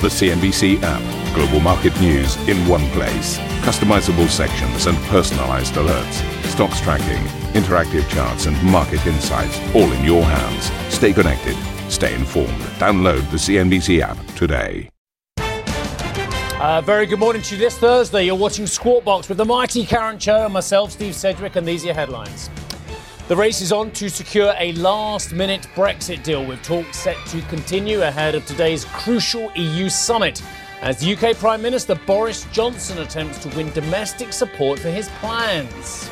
The CNBC app. Global market news in one place. Customizable sections and personalized alerts. Stocks tracking, interactive charts, and market insights all in your hands. Stay connected. Stay informed. Download the CNBC app today. Uh, very good morning to you this Thursday. You're watching Squawk Box with the mighty Karen Tso and myself, Steve Sedgwick, and these are your headlines. The race is on to secure a last minute Brexit deal, with talks set to continue ahead of today's crucial EU summit. As the UK Prime Minister Boris Johnson attempts to win domestic support for his plans.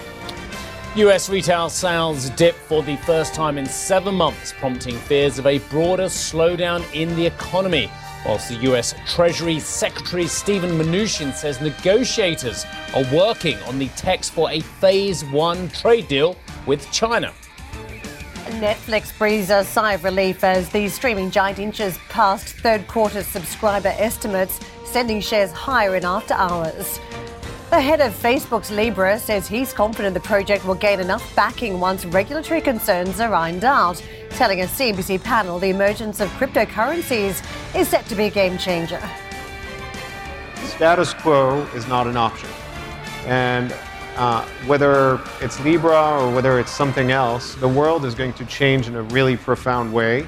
US retail sales dipped for the first time in seven months, prompting fears of a broader slowdown in the economy. Whilst the US Treasury Secretary Stephen Mnuchin says negotiators are working on the text for a phase one trade deal with China. Netflix breathes a sigh of relief as the streaming giant inches past third quarter subscriber estimates, sending shares higher in after hours. The head of Facebook's Libra says he's confident the project will gain enough backing once regulatory concerns are ironed out, telling a CNBC panel the emergence of cryptocurrencies is set to be a game changer. Status quo is not an option. And uh, whether it's Libra or whether it's something else, the world is going to change in a really profound way.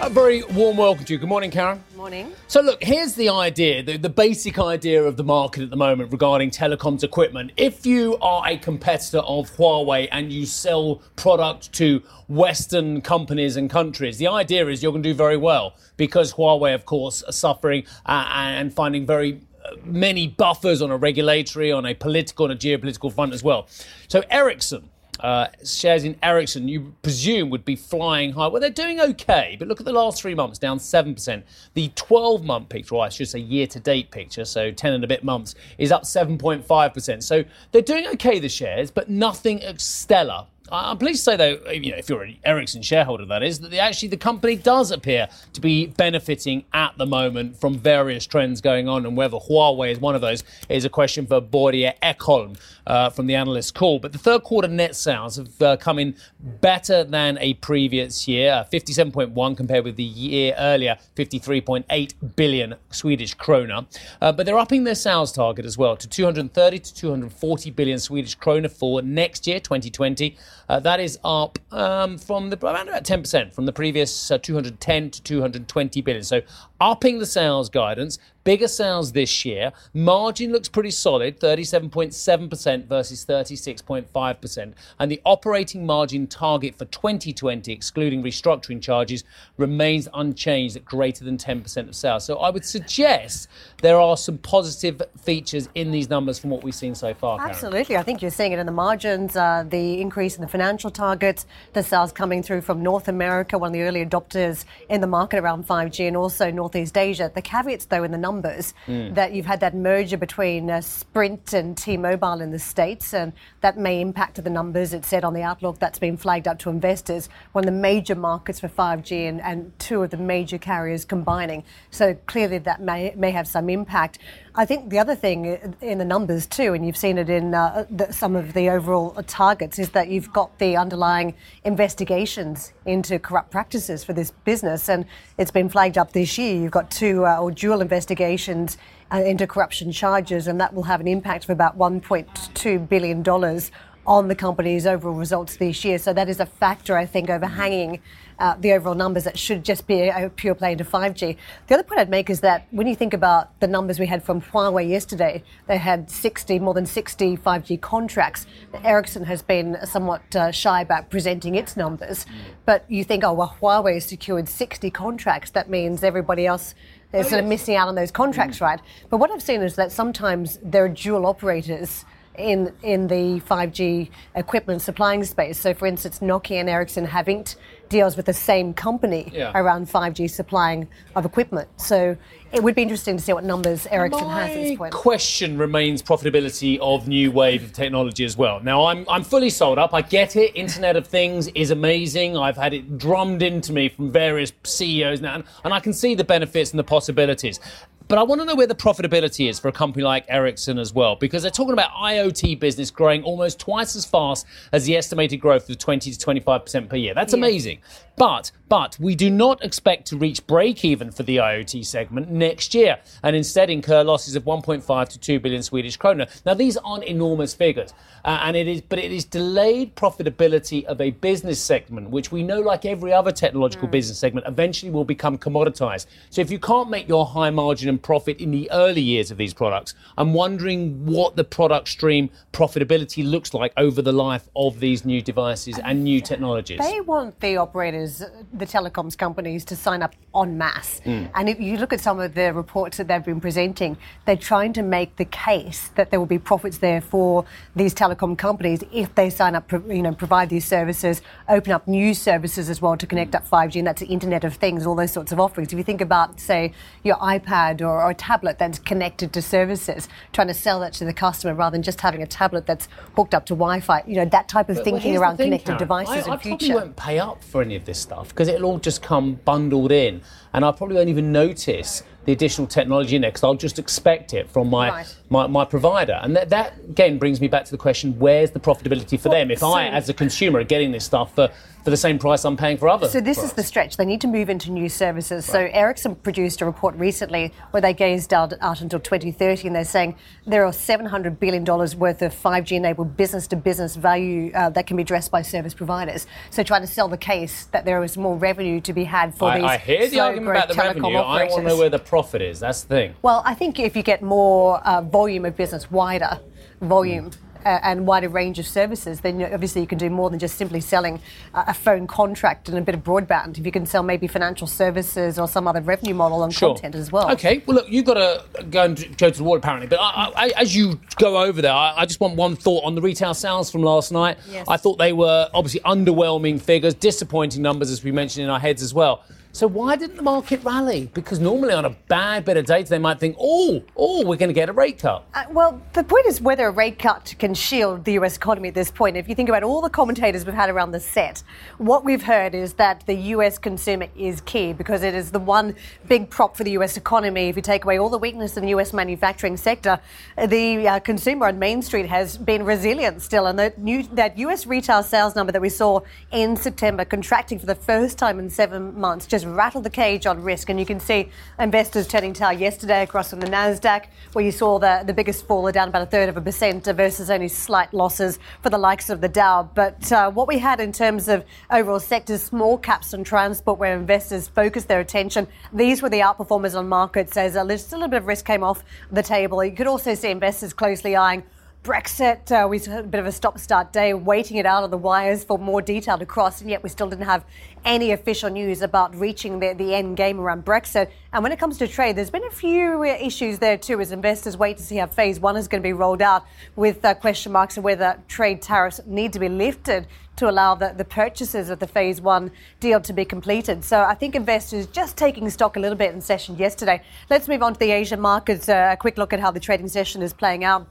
A very warm welcome to you. Good morning, Karen. Morning. So, look, here's the idea, the, the basic idea of the market at the moment regarding telecoms equipment. If you are a competitor of Huawei and you sell product to Western companies and countries, the idea is you're going to do very well because Huawei, of course, are suffering uh, and finding very uh, many buffers on a regulatory, on a political, and a geopolitical front as well. So, Ericsson uh, shares in Ericsson, you presume, would be flying high. Well, they're doing okay, but look at the last three months, down 7%. The 12 month picture, or I should say year to date picture, so 10 and a bit months, is up 7.5%. So they're doing okay, the shares, but nothing stellar. I'm pleased to say, though, you know, if you're an Ericsson shareholder, that is, that the, actually the company does appear to be benefiting at the moment from various trends going on, and whether Huawei is one of those is a question for Börje Ekholm uh, from the analyst call. But the third quarter net sales have uh, come in better than a previous year, uh, 57.1 compared with the year earlier, 53.8 billion Swedish krona. Uh, but they're upping their sales target as well to 230 to 240 billion Swedish krona for next year, 2020. Uh, that is up um, from the around about 10% from the previous uh, 210 to 220 billion. So upping the sales guidance, bigger sales this year. Margin looks pretty solid, 37.7% versus 36.5%. And the operating margin target for 2020, excluding restructuring charges, remains unchanged at greater than 10% of sales. So I would suggest there are some positive features in these numbers from what we've seen so far. Karen. Absolutely. I think you're seeing it in the margins, uh, the increase in the financial targets, the sales coming through from North America, one of the early adopters in the market around 5G, and also Northeast Asia. The caveats, though, in the numbers mm. that you've had that merger between uh, Sprint and T-Mobile in the States, and that may impact the numbers. It said on the outlook that's been flagged up to investors. One of the major markets for 5G and, and two of the major carriers combining. So clearly that may, may have some impact. I think the other thing in the numbers too, and you've seen it in uh, the, some of the overall targets, is that you've got the underlying investigations into corrupt practices for this business, and it's been flagged up this year. You've got two uh, or dual investigations uh, into corruption charges, and that will have an impact of about 1.2 billion dollars on the company's overall results this year. So that is a factor, I think, overhanging uh, the overall numbers that should just be a pure play into 5G. The other point I'd make is that when you think about the numbers we had from Huawei yesterday, they had 60, more than 60 5G contracts. Ericsson has been somewhat uh, shy about presenting its numbers. But you think, oh, well, Huawei has secured 60 contracts. That means everybody else is oh, sort of missing out on those contracts, mm. right? But what I've seen is that sometimes there are dual operators in in the 5G equipment supplying space. So, for instance, Nokia and Ericsson have inked deals with the same company yeah. around 5G supplying of equipment. So it would be interesting to see what numbers Ericsson My has at this point. The question remains profitability of new wave of technology as well. Now, I'm, I'm fully sold up. I get it. Internet of Things is amazing. I've had it drummed into me from various CEOs now, and, and I can see the benefits and the possibilities. But I want to know where the profitability is for a company like Ericsson as well, because they're talking about IoT business growing almost twice as fast as the estimated growth of 20 to 25% per year. That's Yeah. amazing. But but we do not expect to reach break even for the IoT segment next year, and instead incur losses of 1.5 to 2 billion Swedish krona. Now these aren't enormous figures, uh, and it is but it is delayed profitability of a business segment, which we know, like every other technological business segment, eventually will become commoditized. So if you can't make your high margin and profit in the early years of these products, I'm wondering what the product stream profitability looks like over the life of these new devices and new technologies. They want the operators, the telecoms companies, to sign up en masse. Mm. And if you look at some of the reports that they've been presenting, they're trying to make the case that there will be profits there for these telecom companies if they sign up, you know, provide these services, open up new services as well to connect up 5G, and that's the Internet of Things, all those sorts of offerings. If you think about, say, your iPad or, or a tablet that's connected to services, trying to sell that to the customer rather than just having a tablet that's hooked up to Wi-Fi, you know, that type of But- thinking well, around thing, connected Karen. devices I, in I probably won't pay up for any of this stuff because it'll all just come bundled in, and I probably won't even notice the additional technology in there because I'll just expect it from my Right. My, my provider. And that, that again brings me back to the question: Where's the profitability for Well, them? If I, as a consumer, are getting this stuff for for the same price I'm paying for others? So this is the stretch. They need to move into new services. So Ericsson produced a report recently where they gazed out, out until 2030, and they're saying there are 700 billion dollars worth of 5G-enabled business-to-business value uh, that can be addressed by service providers. So trying to sell the case that there is more revenue to be had for these I, I hear the argument about the revenue. I want to know where the profit is. That's the thing. Well, I think if you get more uh, volume of business, wider volume. Uh, and wider range of services, then obviously you can do more than just simply selling a phone contract and a bit of broadband. If you can sell maybe financial services or some other revenue model and content as well. Okay, well, look, you've got to go and go to the ward apparently. But I, I, as you go over there, I, I just want one thought on the retail sales from last night. Yes. I thought they were obviously underwhelming figures, disappointing numbers, as we mentioned in our heads as well. So why didn't the market rally? Because normally on a bad bit of data, they might think, oh, oh, we're going to get a rate cut. Uh, well, the point is whether a rate cut can shield the US economy at this point. If you think about all the commentators we've had around the set, what we've heard is that the US consumer is key because it is the one big prop for the US economy. If you take away all the weakness in the US manufacturing sector, the uh, consumer on Main Street has been resilient still. And the new, that US retail sales number that we saw in September contracting for the first time in seven months just rattled the cage on risk. And you can see investors turning tail yesterday across from the NASDAQ, where you saw the, the biggest faller down about a third of a percent versus only slight losses for the likes of the Dow. But uh, what we had in terms of overall sectors, small caps and transport, where investors focused their attention, these were the outperformers on markets as a little, bit of risk came off the table. You could also see investors closely eyeing Brexit, uh, we had a bit of a stop start day, waiting it out on the wires for more detail to cross, and yet we still didn't have any official news about reaching the, the end game around Brexit. And when it comes to trade, there's been a few uh, issues there too as investors wait to see how phase one is going to be rolled out with uh, question marks of whether trade tariffs need to be lifted to allow the, the purchases of the phase one deal to be completed. So I think investors just taking stock a little bit in session yesterday. Let's move on to the Asian markets. Uh, a quick look at how the trading session is playing out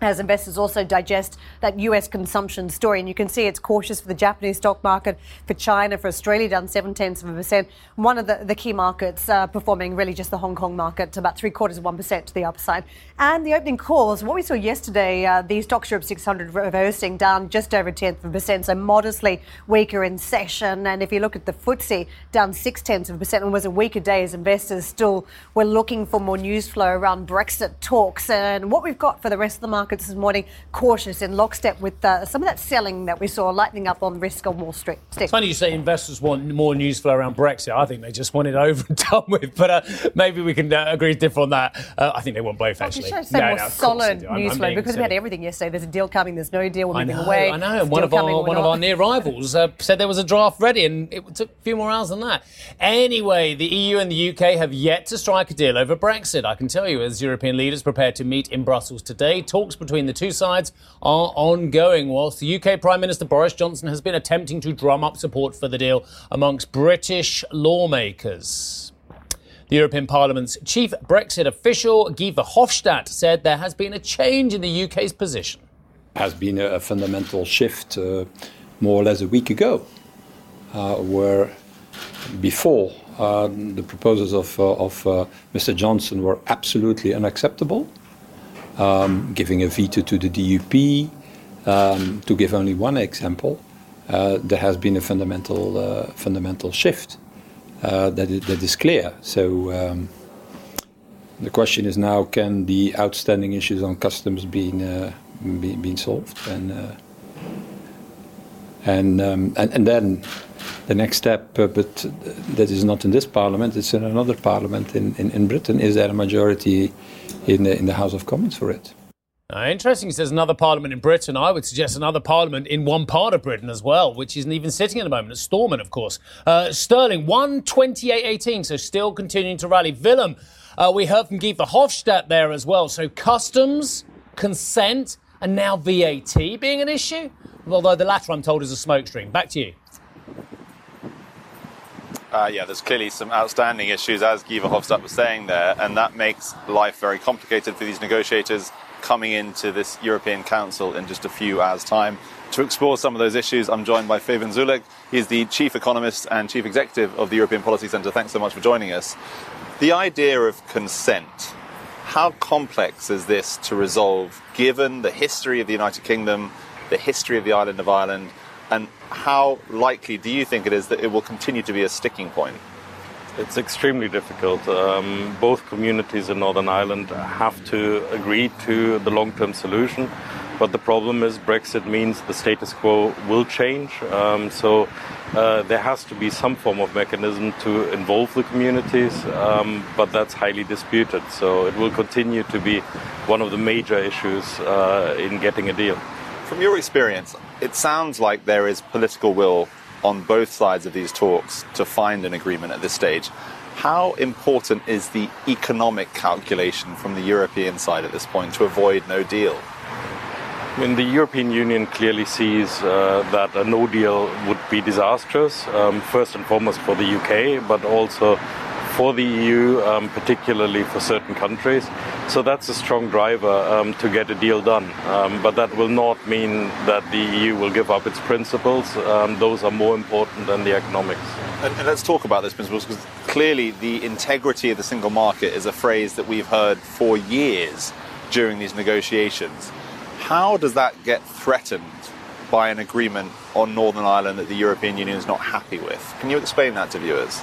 as investors also digest that US consumption story. And you can see it's cautious for the Japanese stock market, for China, for Australia, down seven tenths of a percent. One of the, the key markets uh, performing really just the Hong Kong market, about three quarters of 1% to the upside. And the opening calls, what we saw yesterday, uh, the Stoxx Europe 600 reversing down just over a tenth of a percent, so modestly weaker in session. And if you look at the FTSE, down six tenths of a percent, and was a weaker day as investors still were looking for more news flow around Brexit talks. And what we've got for the rest of the markets this morning, cautious in lockstep with uh, some of that selling that we saw lightening up on risk on Wall Street. It's funny you say investors want more news flow around Brexit. I think they just want it over and done with. But uh, maybe we can uh, agree different on that. Uh, I think they want both, You actually. should say No, more no, solid news I'm flow because we had everything yesterday. There's a deal coming, there's no deal, we're I know, away. I know. And one of our one of our near rivals uh, said there was a draft ready, and it took a few more hours than that. Anyway, the EU and the UK have yet to strike a deal over Brexit. I can tell you, as European leaders prepare to meet in Brussels today, talks between the two sides are ongoing. Whilst the UK Prime Minister Boris Johnson has been attempting to drum up support for the deal amongst British lawmakers. The European Parliament's chief Brexit official, Guy Verhofstadt, said there has been a change in the UK's position. has been a, a fundamental shift uh, more or less a week ago, uh, where before Uh, the proposals of, uh, of uh, Mr. Johnson were absolutely unacceptable, um, giving a veto to the DUP. Um, to give only one example, uh, there has been a fundamental, uh, fundamental shift that, is, that is clear. So um, the question is now: Can the outstanding issues on customs be, be, be solved? And and, um, and, and then the next step, uh, but that is not in this parliament, it's in another parliament in, in, in Britain. Is there a majority in the, in the House of Commons for it? Uh, interesting. He says another parliament in Britain. I would suggest another parliament in one part of Britain as well, which isn't even sitting at the moment. It's Stormont, of course. Uh, Sterling, 128.18, so still continuing to rally. Willem, uh, we heard from Guy there as well. So customs, consent, and now VAT being an issue? Although the latter, I'm told, is a smokescreen. Back to you. Uh, yeah, there's clearly some outstanding issues, as Guy Verhofstadt was saying there, and that makes life very complicated for these negotiators coming into this European Council in just a few hours' time. To explore some of those issues, I'm joined by Fabian Zuleeg. He's the Chief Economist and Chief Executive of the European Policy Centre. Thanks so much for joining us. The idea of consent, how complex is this to resolve given the history of the United Kingdom, the history of the island of Ireland, and how likely do you think it is that it will continue to be a sticking point? It's extremely difficult. Um, both communities in Northern Ireland have to agree to the long term solution. But the problem is, Brexit means the status quo will change. Um, so uh, there has to be some form of mechanism to involve the communities, um, but that's highly disputed. So it will continue to be one of the major issues uh, in getting a deal. From your experience, it sounds like there is political will on both sides of these talks to find an agreement at this stage. How important is the economic calculation from the European side at this point to avoid no deal? I mean, the European Union clearly sees uh, that a no deal would be disastrous, um, first and foremost for the UK, but also for the EU, um, particularly for certain countries. So that's a strong driver um, to get a deal done. Um, but that will not mean that the EU will give up its principles. Um, those are more important than the economics. And, and let's talk about those principles because clearly the integrity of the single market is a phrase that we've heard for years during these negotiations. How does that get threatened by an agreement on Northern Ireland that the European Union is not happy with? Can you explain that to viewers?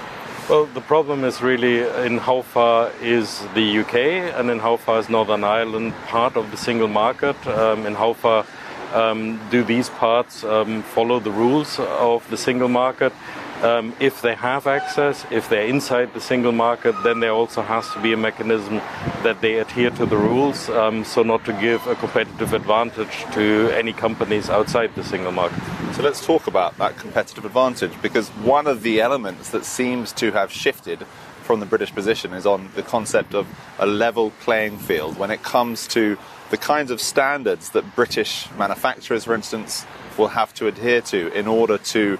Well, the problem is really in how far is the UK and in how far is Northern Ireland part of the single market, um, and how far um, do these parts um, follow the rules of the single market. Um, if they have access, if they're inside the single market, then there also has to be a mechanism that they adhere to the rules, um, so not to give a competitive advantage to any companies outside the single market. So let's talk about that competitive advantage because one of the elements that seems to have shifted from the British position is on the concept of a level playing field when it comes to the kinds of standards that British manufacturers, for instance, will have to adhere to in order to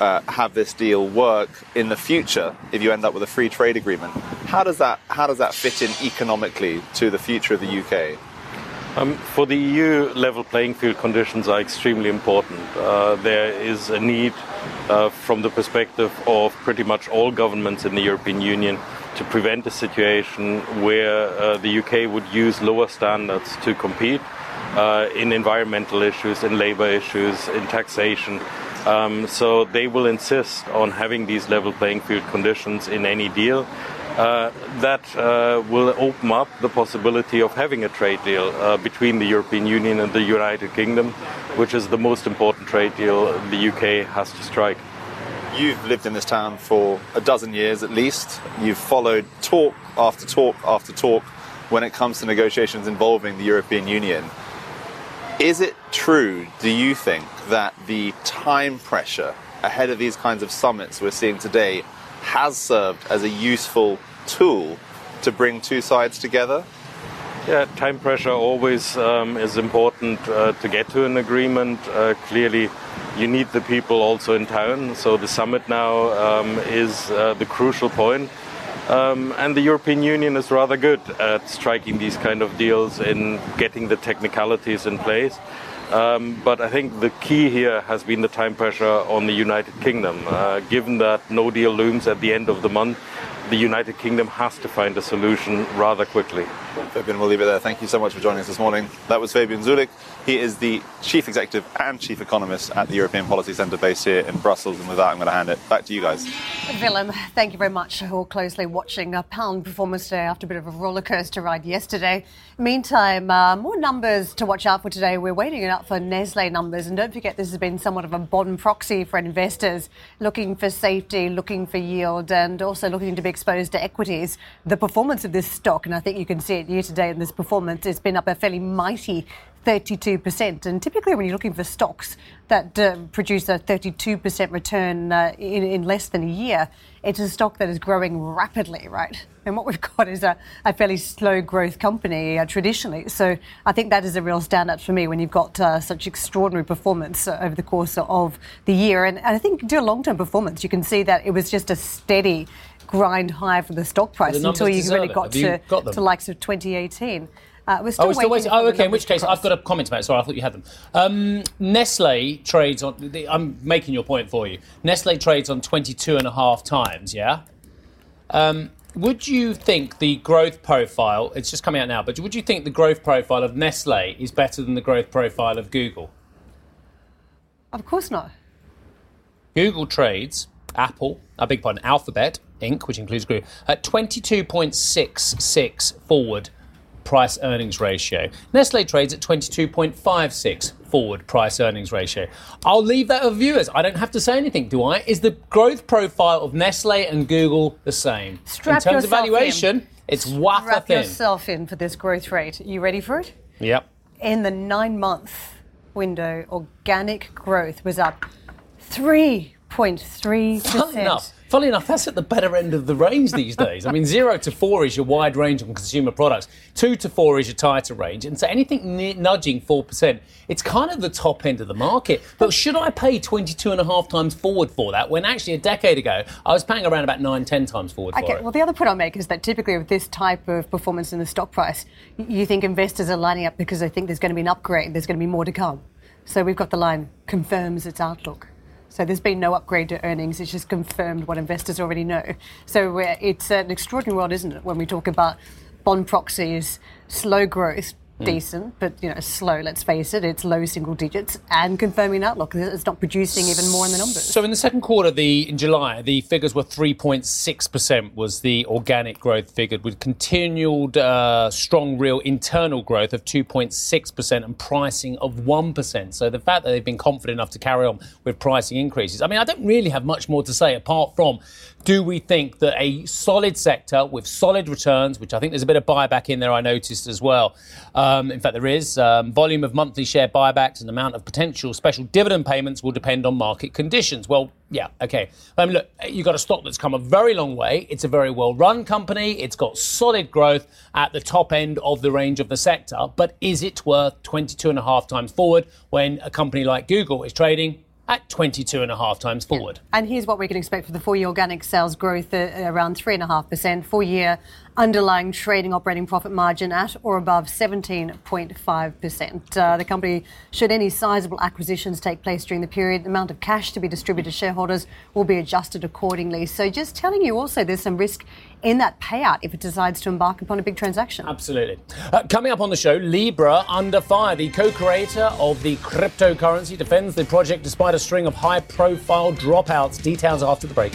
uh, have this deal work in the future if you end up with a free trade agreement. How does that how does that fit in economically to the future of the UK? Um, for the EU, level playing field conditions are extremely important. Uh, there is a need, uh, from the perspective of pretty much all governments in the European Union, to prevent a situation where uh, the UK would use lower standards to compete uh, in environmental issues, in labor issues, in taxation. Um, so they will insist on having these level playing field conditions in any deal. Uh, that uh, will open up the possibility of having a trade deal uh, between the European Union and the United Kingdom, which is the most important trade deal the UK has to strike. You've lived in this town for a dozen years at least. You've followed talk after talk after talk when it comes to negotiations involving the European Union. Is it true, do you think, that the time pressure ahead of these kinds of summits we're seeing today has served as a useful tool to bring two sides together? Yeah, time pressure always um, is important uh, to get to an agreement. Uh, clearly, you need the people also in town, so the summit now um, is uh, the crucial point. Um, and the European Union is rather good at striking these kind of deals in getting the technicalities in place. Um, but I think the key here has been the time pressure on the United Kingdom. Uh, given that no deal looms at the end of the month, the United Kingdom has to find a solution rather quickly. Fabian, we'll leave it there. Thank you so much for joining us this morning. That was Fabian Zuleeg. He is the Chief Executive and Chief Economist at the European Policy Centre based here in Brussels. And with that, I'm going to hand it back to you guys. Willem, thank you very much. For all closely watching a pound performance today after a bit of a roller coaster ride yesterday. Meantime, uh, more numbers to watch out for today. We're waiting it up for Nestle numbers. And don't forget, this has been somewhat of a bond proxy for investors looking for safety, looking for yield, and also looking to be exposed to equities. The performance of this stock, and I think you can see it year to date in this performance, it's been up a fairly mighty 32%. And typically, when you're looking for stocks that uh, produce a 32% return uh, in, in, less than a year, it's a stock that is growing rapidly, right? And what we've got is a, a fairly slow growth company uh, traditionally. So I think that is a real standout for me when you've got uh, such extraordinary performance uh, over the course of the year. And, and I think do a long term performance, you can see that it was just a steady grind high for the stock price the until you really it. got to, got to likes of 2018. Uh, we're still, oh, we're still waiting. Oh, okay. In which case, I've got a comment about it. Sorry, I thought you had them. Um, Nestle trades on. I'm making your point for you. Nestle trades on 22 and a half times. Yeah. Um, would you think the growth profile? It's just coming out now, but would you think the growth profile of Nestle is better than the growth profile of Google? Of course not. Google trades Apple, a big pardon, Alphabet Inc., which includes Google, at 22.66 forward price earnings ratio. Nestle trades at 22.56 forward price earnings ratio. I'll leave that with viewers. I don't have to say anything, do I? Is the growth profile of Nestle and Google the same? Strap in terms of valuation, in. it's wafer Strap thin. yourself in for this growth rate. Are You ready for it? Yep. In the nine month window, organic growth was up 3.3%. Funnily enough, that's at the better end of the range these days. I mean, zero to four is your wide range on consumer products. Two to four is your tighter range. And so anything near, nudging 4%, it's kind of the top end of the market. But should I pay 22 and a half times forward for that when actually a decade ago I was paying around about 9, 10 times forward okay, for it? Well, the other point I'll make is that typically with this type of performance in the stock price, you think investors are lining up because they think there's going to be an upgrade, there's going to be more to come. So we've got the line confirms its outlook. So there's been no upgrade to earnings. It's just confirmed what investors already know. So uh, it's an extraordinary world, isn't it, when we talk about bond proxies, slow growth. Decent, but you know, slow. Let's face it, it's low single digits and confirming outlook. It's not producing even more in the numbers. So in the second quarter, the in July, the figures were 3.6 percent was the organic growth figure, with continued uh, strong real internal growth of 2.6 percent and pricing of one percent. So the fact that they've been confident enough to carry on with pricing increases, I mean, I don't really have much more to say apart from do we think that a solid sector with solid returns, which I think there's a bit of buyback in there, I noticed as well. Um, in fact, there is um, volume of monthly share buybacks and amount of potential special dividend payments will depend on market conditions. Well, yeah, okay. Mean, look, you've got a stock that's come a very long way. It's a very well run company. It's got solid growth at the top end of the range of the sector. But is it worth 22 and a half times forward when a company like Google is trading at 22 and a half times forward. And here's what we can expect for the full year organic sales growth uh, around 3.5%, full year underlying trading operating profit margin at or above 17.5%. Uh, the company, should any sizable acquisitions take place during the period, the amount of cash to be distributed to shareholders will be adjusted accordingly. So just telling you also there's some risk in that payout if it decides to embark upon a big transaction. Absolutely. Uh, coming up on the show, Libra under fire. The co-creator of the cryptocurrency defends the project despite a string of high-profile dropouts. Details after the break.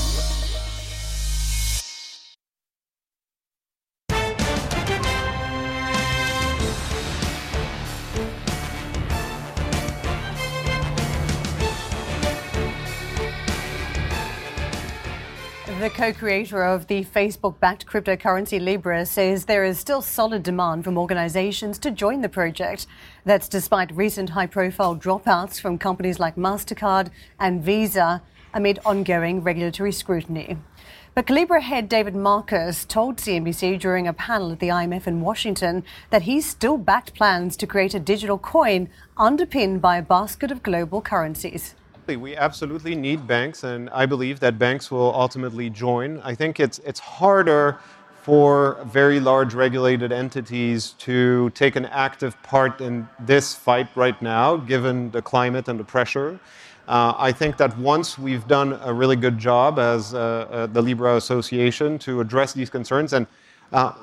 Co creator of the Facebook backed cryptocurrency Libra, says there is still solid demand from organizations to join the project. That's despite recent high profile dropouts from companies like MasterCard and Visa amid ongoing regulatory scrutiny. But Calibra head David Marcus told CNBC during a panel at the IMF in Washington that he still backed plans to create a digital coin underpinned by a basket of global currencies. We absolutely need banks, and I believe that banks will ultimately join. I think it's, it's harder for very large regulated entities to take an active part in this fight right now, given the climate and the pressure. Uh, I think that once we've done a really good job as uh, uh, the Libra Association to address these concerns, and uh,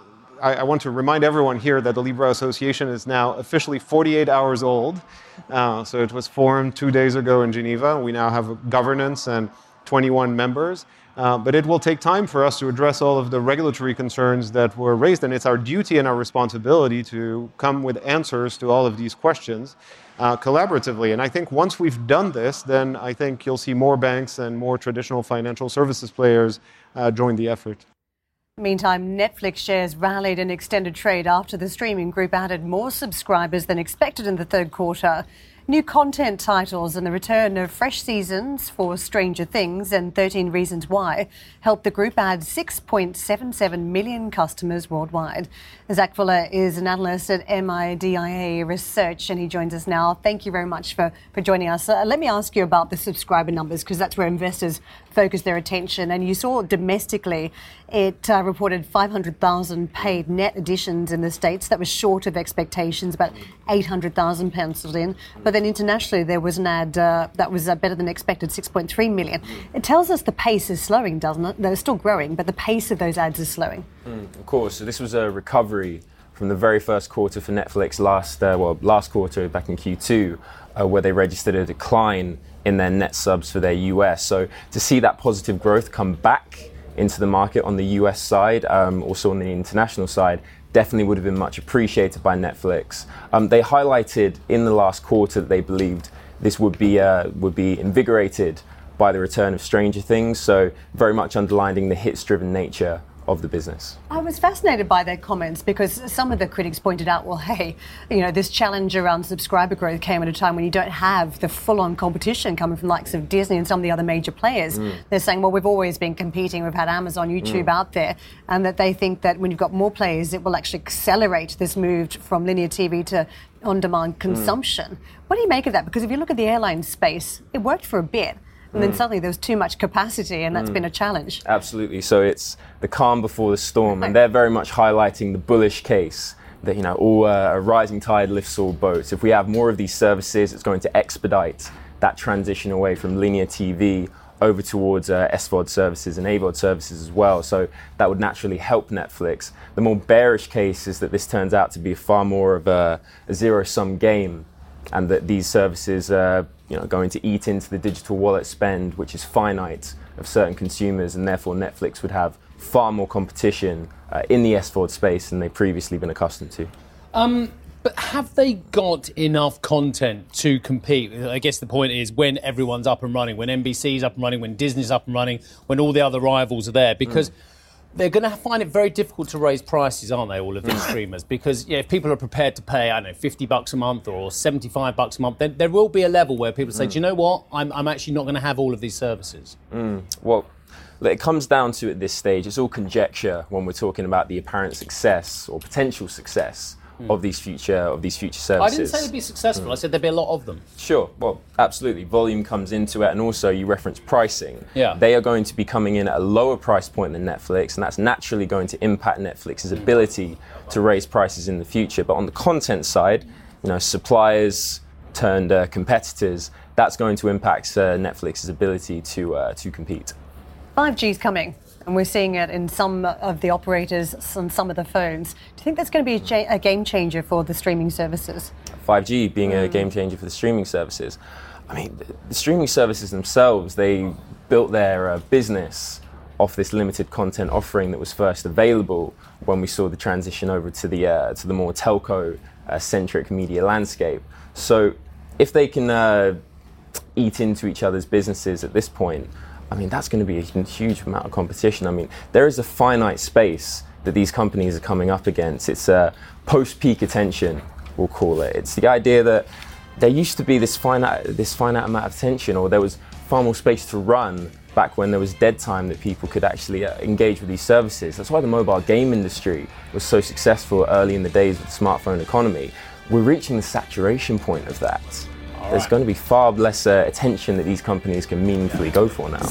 I, I, want to remind everyone here that the Libra Association is now officially 48 hours old. Uh, so it was formed two days ago in Geneva. We now have governance and 21 members. Uh, but it will take time for us to address all of the regulatory concerns that were raised, and it's our duty and our responsibility to come with answers to all of these questions uh, collaboratively. And I think once we've done this, then I think you'll see more banks and more traditional financial services players uh, join the effort. Meantime, Netflix shares rallied in extended trade after the streaming group added more subscribers than expected in the third quarter. New content titles and the return of fresh seasons for Stranger Things and 13 Reasons Why helped the group add 6.77 million customers worldwide. Zach Fuller is an analyst at MIDIA Research and he joins us now. Thank you very much for, for joining us. Uh, let me ask you about the subscriber numbers because that's where investors focus their attention. And you saw domestically, it uh, reported 500,000 paid net additions in the States. That was short of expectations, about 800,000 penciled in. But then internationally, there was an ad uh, that was uh, better than expected, 6.3 million. It tells us the pace is slowing, doesn't it? They're still growing, but the pace of those ads is slowing. Mm, of course. So this was a recovery from the very first quarter for Netflix last, uh, well, last quarter back in Q2, uh, where they registered a decline in their net subs for their US. So to see that positive growth come back into the market on the US side, um, also on the international side, definitely would have been much appreciated by Netflix. Um, they highlighted in the last quarter that they believed this would be uh, would be invigorated by the return of Stranger Things, so very much underlining the hits-driven nature of the business. I was fascinated by their comments because some of the critics pointed out, well, hey, you know, this challenge around subscriber growth came at a time when you don't have the full-on competition coming from the likes of Disney and some of the other major players. Mm. They're saying, well, we've always been competing. We've had Amazon, YouTube mm. out there, and that they think that when you've got more players, it will actually accelerate this move from linear TV to on-demand mm. consumption. Mm. What do you make of that? Because if you look at the airline space, it worked for a bit and then mm. suddenly there was too much capacity, and that's mm. been a challenge. Absolutely. So it's the calm before the storm, and they're very much highlighting the bullish case that you know all uh, a rising tide lifts all boats. If we have more of these services, it's going to expedite that transition away from linear TV over towards uh, SVOD services and AVOD services as well. So that would naturally help Netflix. The more bearish case is that this turns out to be far more of a, a zero-sum game, and that these services. Uh, you know, going to eat into the digital wallet spend, which is finite of certain consumers, and therefore Netflix would have far more competition uh, in the SVOD space than they've previously been accustomed to. Um, but have they got enough content to compete? I guess the point is when everyone's up and running, when NBC's up and running, when Disney's up and running, when all the other rivals are there, because. Mm they're going to find it very difficult to raise prices, aren't they? All of these streamers, because yeah, if people are prepared to pay, I don't know, fifty bucks a month or seventy-five bucks a month, then there will be a level where people say, mm. "Do you know what? I'm, I'm actually not going to have all of these services." Mm. Well, it comes down to at this stage, it's all conjecture when we're talking about the apparent success or potential success mm. of these future of these future services. I didn't say they'd be successful. Mm. I said there'd be a lot of them. Sure. Well, absolutely. Volume comes into it, and also you reference pricing. Yeah. They are going to be coming in at a lower price point than Netflix, and that's naturally going to impact Netflix's mm. ability to raise prices in the future. But on the content side, you know, suppliers turned uh, competitors, that's going to impact uh, Netflix's ability to uh, to compete. 5G is coming and we're seeing it in some of the operators on some of the phones. Do you think that's going to be a, cha- a game changer for the streaming services? 5G being mm. a game changer for the streaming services. I mean, the streaming services themselves, they built their uh, business off this limited content offering that was first available when we saw the transition over to the uh, to the more telco uh, centric media landscape. So if they can uh, eat into each other's businesses at this point, I mean, that's going to be a huge amount of competition. I mean, there is a finite space that these companies are coming up against. It's a post peak attention, we'll call it. It's the idea that there used to be this finite, this finite amount of attention, or there was far more space to run back when there was dead time that people could actually uh, engage with these services. That's why the mobile game industry was so successful early in the days of the smartphone economy. We're reaching the saturation point of that. All There's right. going to be far less uh, attention that these companies can meaningfully go for now.